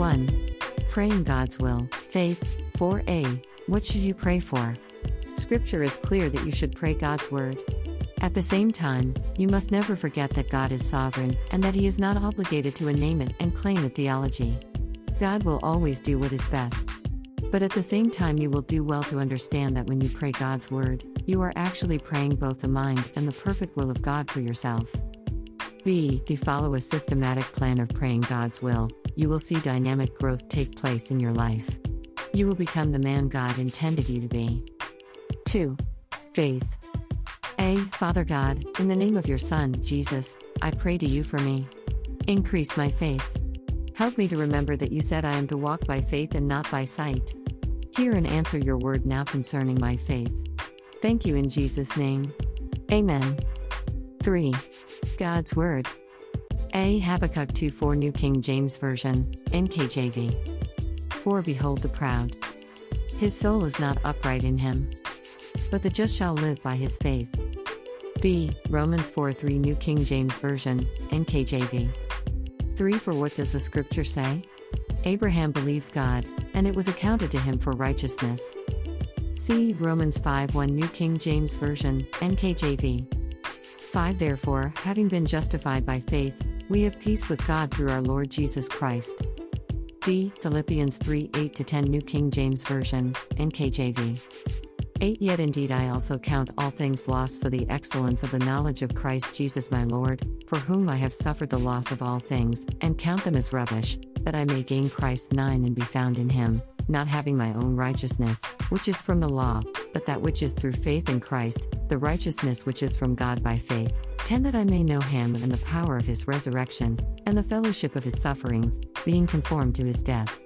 1. Praying God's will. Faith. 4a. What should you pray for? Scripture is clear that you should pray God's word. At the same time, you must never forget that God is sovereign and that He is not obligated to a name it and claim it theology. God will always do what is best. But at the same time, you will do well to understand that when you pray God's word, you are actually praying both the mind and the perfect will of God for yourself. B. You follow a systematic plan of praying God's will, you will see dynamic growth take place in your life. You will become the man God intended you to be. 2. Faith. A. Father God, in the name of your Son, Jesus, I pray to you for me. Increase my faith. Help me to remember that you said I am to walk by faith and not by sight. Hear and answer your word now concerning my faith. Thank you in Jesus' name. Amen. 3. God's Word. A. Habakkuk 2 4 New King James Version, NKJV. 4 Behold the proud. His soul is not upright in him. But the just shall live by his faith. B. Romans 4 3 New King James Version, NKJV. 3 For what does the scripture say? Abraham believed God, and it was accounted to him for righteousness. See Romans 5 1 New King James Version, NKJV. 5 Therefore, having been justified by faith, we have peace with God through our Lord Jesus Christ. D. Philippians 3 8 10 New King James Version, NKJV. 8 Yet indeed I also count all things lost for the excellence of the knowledge of Christ Jesus my Lord, for whom I have suffered the loss of all things, and count them as rubbish, that I may gain Christ 9 and be found in him, not having my own righteousness, which is from the law, but that which is through faith in Christ, the righteousness which is from God by faith. 10 That I may know him and the power of his resurrection, and the fellowship of his sufferings, being conformed to his death